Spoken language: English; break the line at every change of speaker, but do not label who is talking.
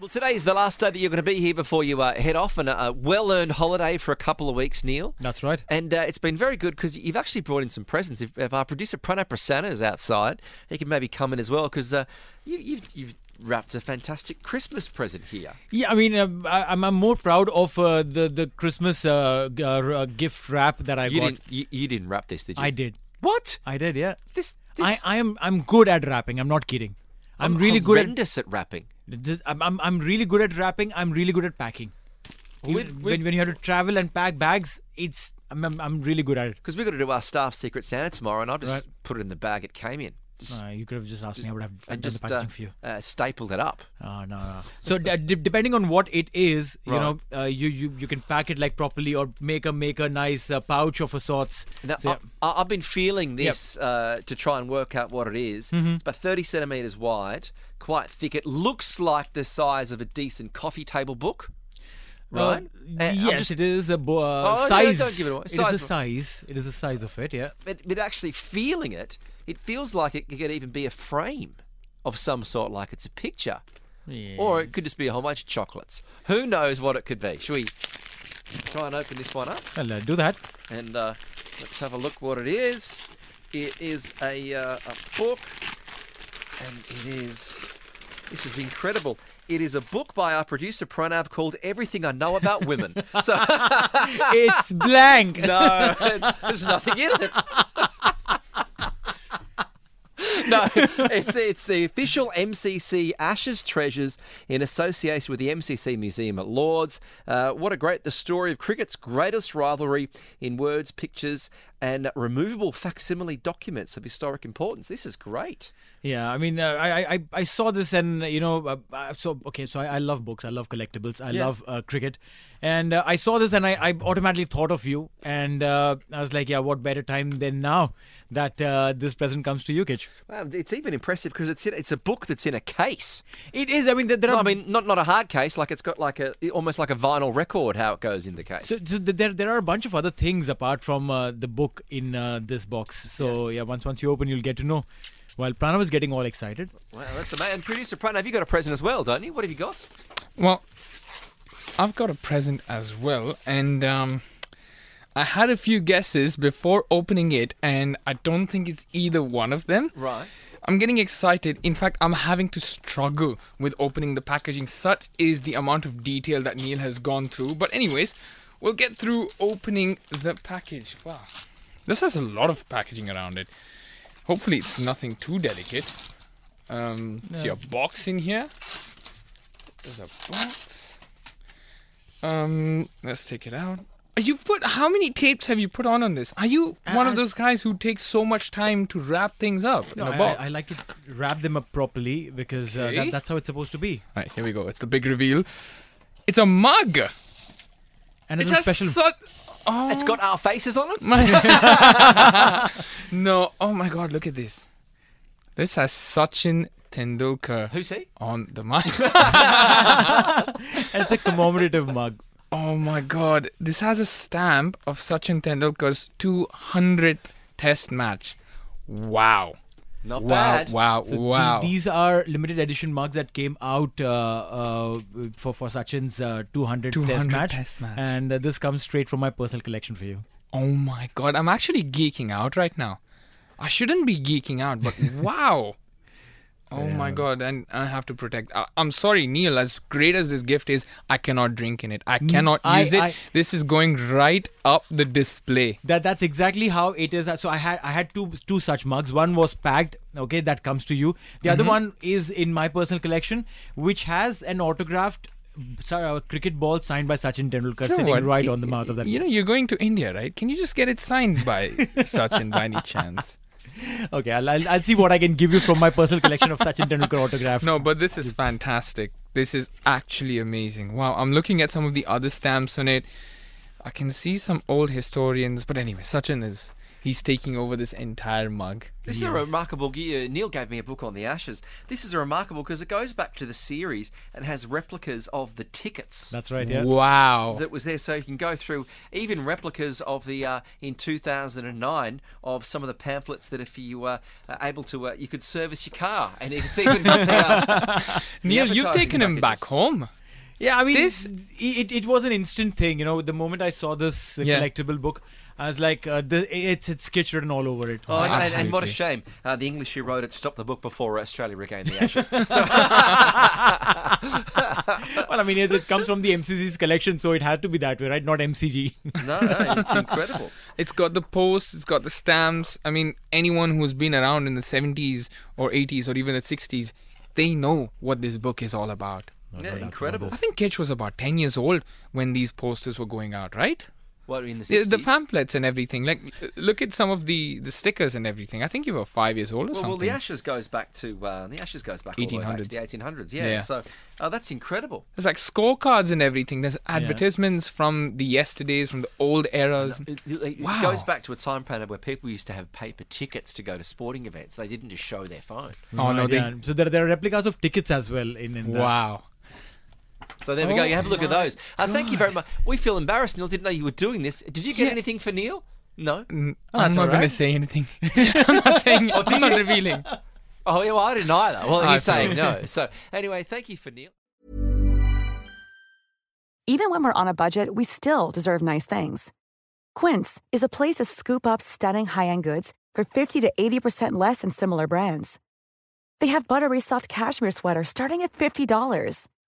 Well, today is the last day that you're going to be here before you uh, head off on a, a well-earned holiday for a couple of weeks, Neeil.
That's right.
And uh, it's been very good because you've actually brought in some presents. If, if our producer Pranav Prasanna is outside, he can maybe come in as well because uh, you, you've, you've wrapped a fantastic Christmas present here.
Yeah, I mean, um, I, I'm, I'm more proud of uh, the the Christmas uh, uh, uh, gift wrap that I
You
got.
didn't, you, you didn't wrap this, did you?
I did.
What?
I did. Yeah.
This,
I,
this
I am I'm good at wrapping. I'm not kidding. I'm, really good
at wrapping.
at. this- I'm, I'm I'm really good at rapping. I'm really good at packing. You-
With-
when,
with-
when you have to travel and pack bags, it's I'm I'm, I'm really good at it.
Because we've got to do our staff secret Santa tomorrow, and I'll just
Right.
put it in the bag it came in. Just,
Uh, you could have just asked me. I would have done
just
the
uh,
for you.
uh, stapled it up.
Oh, no, no. So d- d- depending on what it is, you
Right.
know, uh, you, you you can pack it like properly or make a make a nice uh, pouch of a sorts.
Now,
So, yeah.
I, I've been feeling this uh, to try and work out what it is.
Mm-hmm.
It's about 30 centimetres wide, quite thick. It looks like the size of a decent coffee table book, right?
Uh, yes,
just-
it is a uh,
Oh, no,
size.
don't give it away.
It
Size
is a size. It is the size of it. Yeah.
But, but actually feeling it, it feels like it could even be a frame of some sort, like it's a picture. Or it could just be a whole bunch of chocolates. Who knows what it could be? Should we try and open this one up?
Well, uh, do that.
and uh, let's have a look what it is. It is a, uh, a book, and it is. This is incredible. It is a book by our producer Pranav called "Everything I Know About Women." So
it's blank.
no, it's, there's nothing in it. No, it's, it's the official MCC Ashes Treasures in association with the MCC Museum at Lords. Uh, what a great, the story of cricket's greatest rivalry in words, pictures, and removable facsimile documents of historic importance. This is great.
Yeah, I mean, uh, I, I I saw this and uh, you know, uh, uh, so okay, so I, I love books, I love collectibles, I
Yeah.
love uh, cricket, and uh, I saw this and I, I automatically thought of you, and uh, I was like, yeah, what better time than now that uh, this present comes to you, Kitch?
It's even impressive because it's in, it's a book that's in a case.
It is. I mean, there, there
No,
are.
I mean, not not a hard case. Like it's got like a almost like a vinyl record. How it goes in the case.
So, so there, there are a bunch of other things apart from uh, the book in uh, this box. So yeah. once once you open, you'll get to know. While Pranav is getting all excited,
Wow, that's amazing. And producer Pranav, have you got a present as well, don't you? What have you got?
Well, I've got a present as well, and um, I had a few guesses before opening it, and I don't think it's either one of them.
Right.
I'm getting excited. In fact, I'm having to struggle with opening the packaging. Such is the amount of detail that Neeil has gone through. But, anyways, we'll get through opening the package. Wow. This has a lot of packaging around it. Hopefully, it's nothing too delicate. Um, See a box in here. There's a box. Um, let's take it out. You put how many tapes have you put on on this? Are you one of those guys who takes so much time to wrap things up
No,
in a
I,
box?
I, I like to wrap them up properly because uh,
Okay.
that, that's how it's supposed to be.
Right, here we go. It's the big reveal. It's a mug.
And
It
it's a
has
special.
such. Oh
It's got our faces on it.
no, oh my God! Look at this. This has Sachin Tendulkar
Who's he?
on the mic.
It's a commemorative mug.
oh my god. This has a stamp of Sachin Tendulkar's 200th test match. Wow.
Not
Wow,
bad.
wow,
So the-
wow.
these are limited edition mugs that came out uh, uh, for for Sachin's uh, 200,
200
test match,
test match.
and uh, this comes straight from my personal collection for you.
Oh my god, I'm actually geeking out right now. I shouldn't be geeking out, but wow. Oh my god, and I have to protect. I, I'm sorry, Neeil. As great as this gift is, I cannot drink in it. I cannot
I-
use it.
I-
this is going right up the display.
That that's exactly how it is. So I had I had two two such mugs. One was packed. Okay, that comes to you. The
Mm-hmm.
other one is in my personal collection, which has an autographed uh, cricket ball signed by Sachin Tendulkar sitting
what?
right on the mouth of that.
You know, you're going to India, right? Can you just get it signed by Sachin by any chance?
Okay, I'll, I'll I'll see what I can give you from my personal collection of Sachin Tendulkar autograph.
No, but this is fantastic. This is actually amazing. Wow, I'm looking at some of the other stamps on it. I can see some old historians, but anyway, Sachin is he's taking over this entire mug.
This is a remarkable. uh, Neeil gave me a book on the Ashes. This is a remarkable because it goes back to the series and has replicas of the tickets.
That's right. Yeah.
Wow.
that was there, so you can go through even replicas of the uh, in 2009 of some of the pamphlets that if you uh, are able to, uh, you could service your car, and it's even got the, uh, the
Neeil, you've
advertising
taken him back home.
Yeah, I mean,
This-
it, it was an instant thing. You know, the moment I saw this
Yeah.
collectible book, I was like, uh, the, it's it's Kitch written all over it.
Oh, and, and, and what a shame! Uh, the English who wrote it stopped the book before Australia regained the Ashes.
well, I mean, it, it comes from the MCC's collection, so it had to be that way, right? Not MCG.
no, no, it's incredible.
It's got the posts, it's got the stamps. I mean, anyone who's been around in the 70s or 80s or even the 60s, they know what this book is all about.
Yeah, incredible.
I think Kitch was about 10 years old when these posters were going out, right?
What in the
The,
60s?
the pamphlets and everything. Like, uh, look at some of the, the stickers and everything. I think you were five years old or
Well,
something.
well, the Ashes goes back to uh, the Ashes goes back all the way back to
1800s.
the 1800s. Yeah,
Yeah.
so uh, that's incredible.
There's like scorecards and everything. There's advertisements from the yesterdays, from the old eras.
It, it- it
Wow.
goes back to a time period where people used to have paper tickets to go to sporting events. They didn't just show their phone.
Oh, no,
Right,
they.
yeah. So there, there are replicas of tickets as well in, in that.
Wow.
So there we go.
Oh
You have a look at those. Uh, thank you very much. We feel embarrassed. Neeil didn't know you were doing this. Did you get
Yeah.
anything for Neeil? No.
N-
Oh,
I'm not
all
going to
right.
say anything. I'm not saying. I'm not revealing.
Oh, yeah, well, I didn't either. Well,
I
you're saying no. So anyway, thank you for Neeil.
Even when we're on a budget, we still deserve nice things. Quince is a place to scoop up stunning high-end goods for 50 to 80% less than similar brands. They have buttery soft cashmere sweaters starting at $50,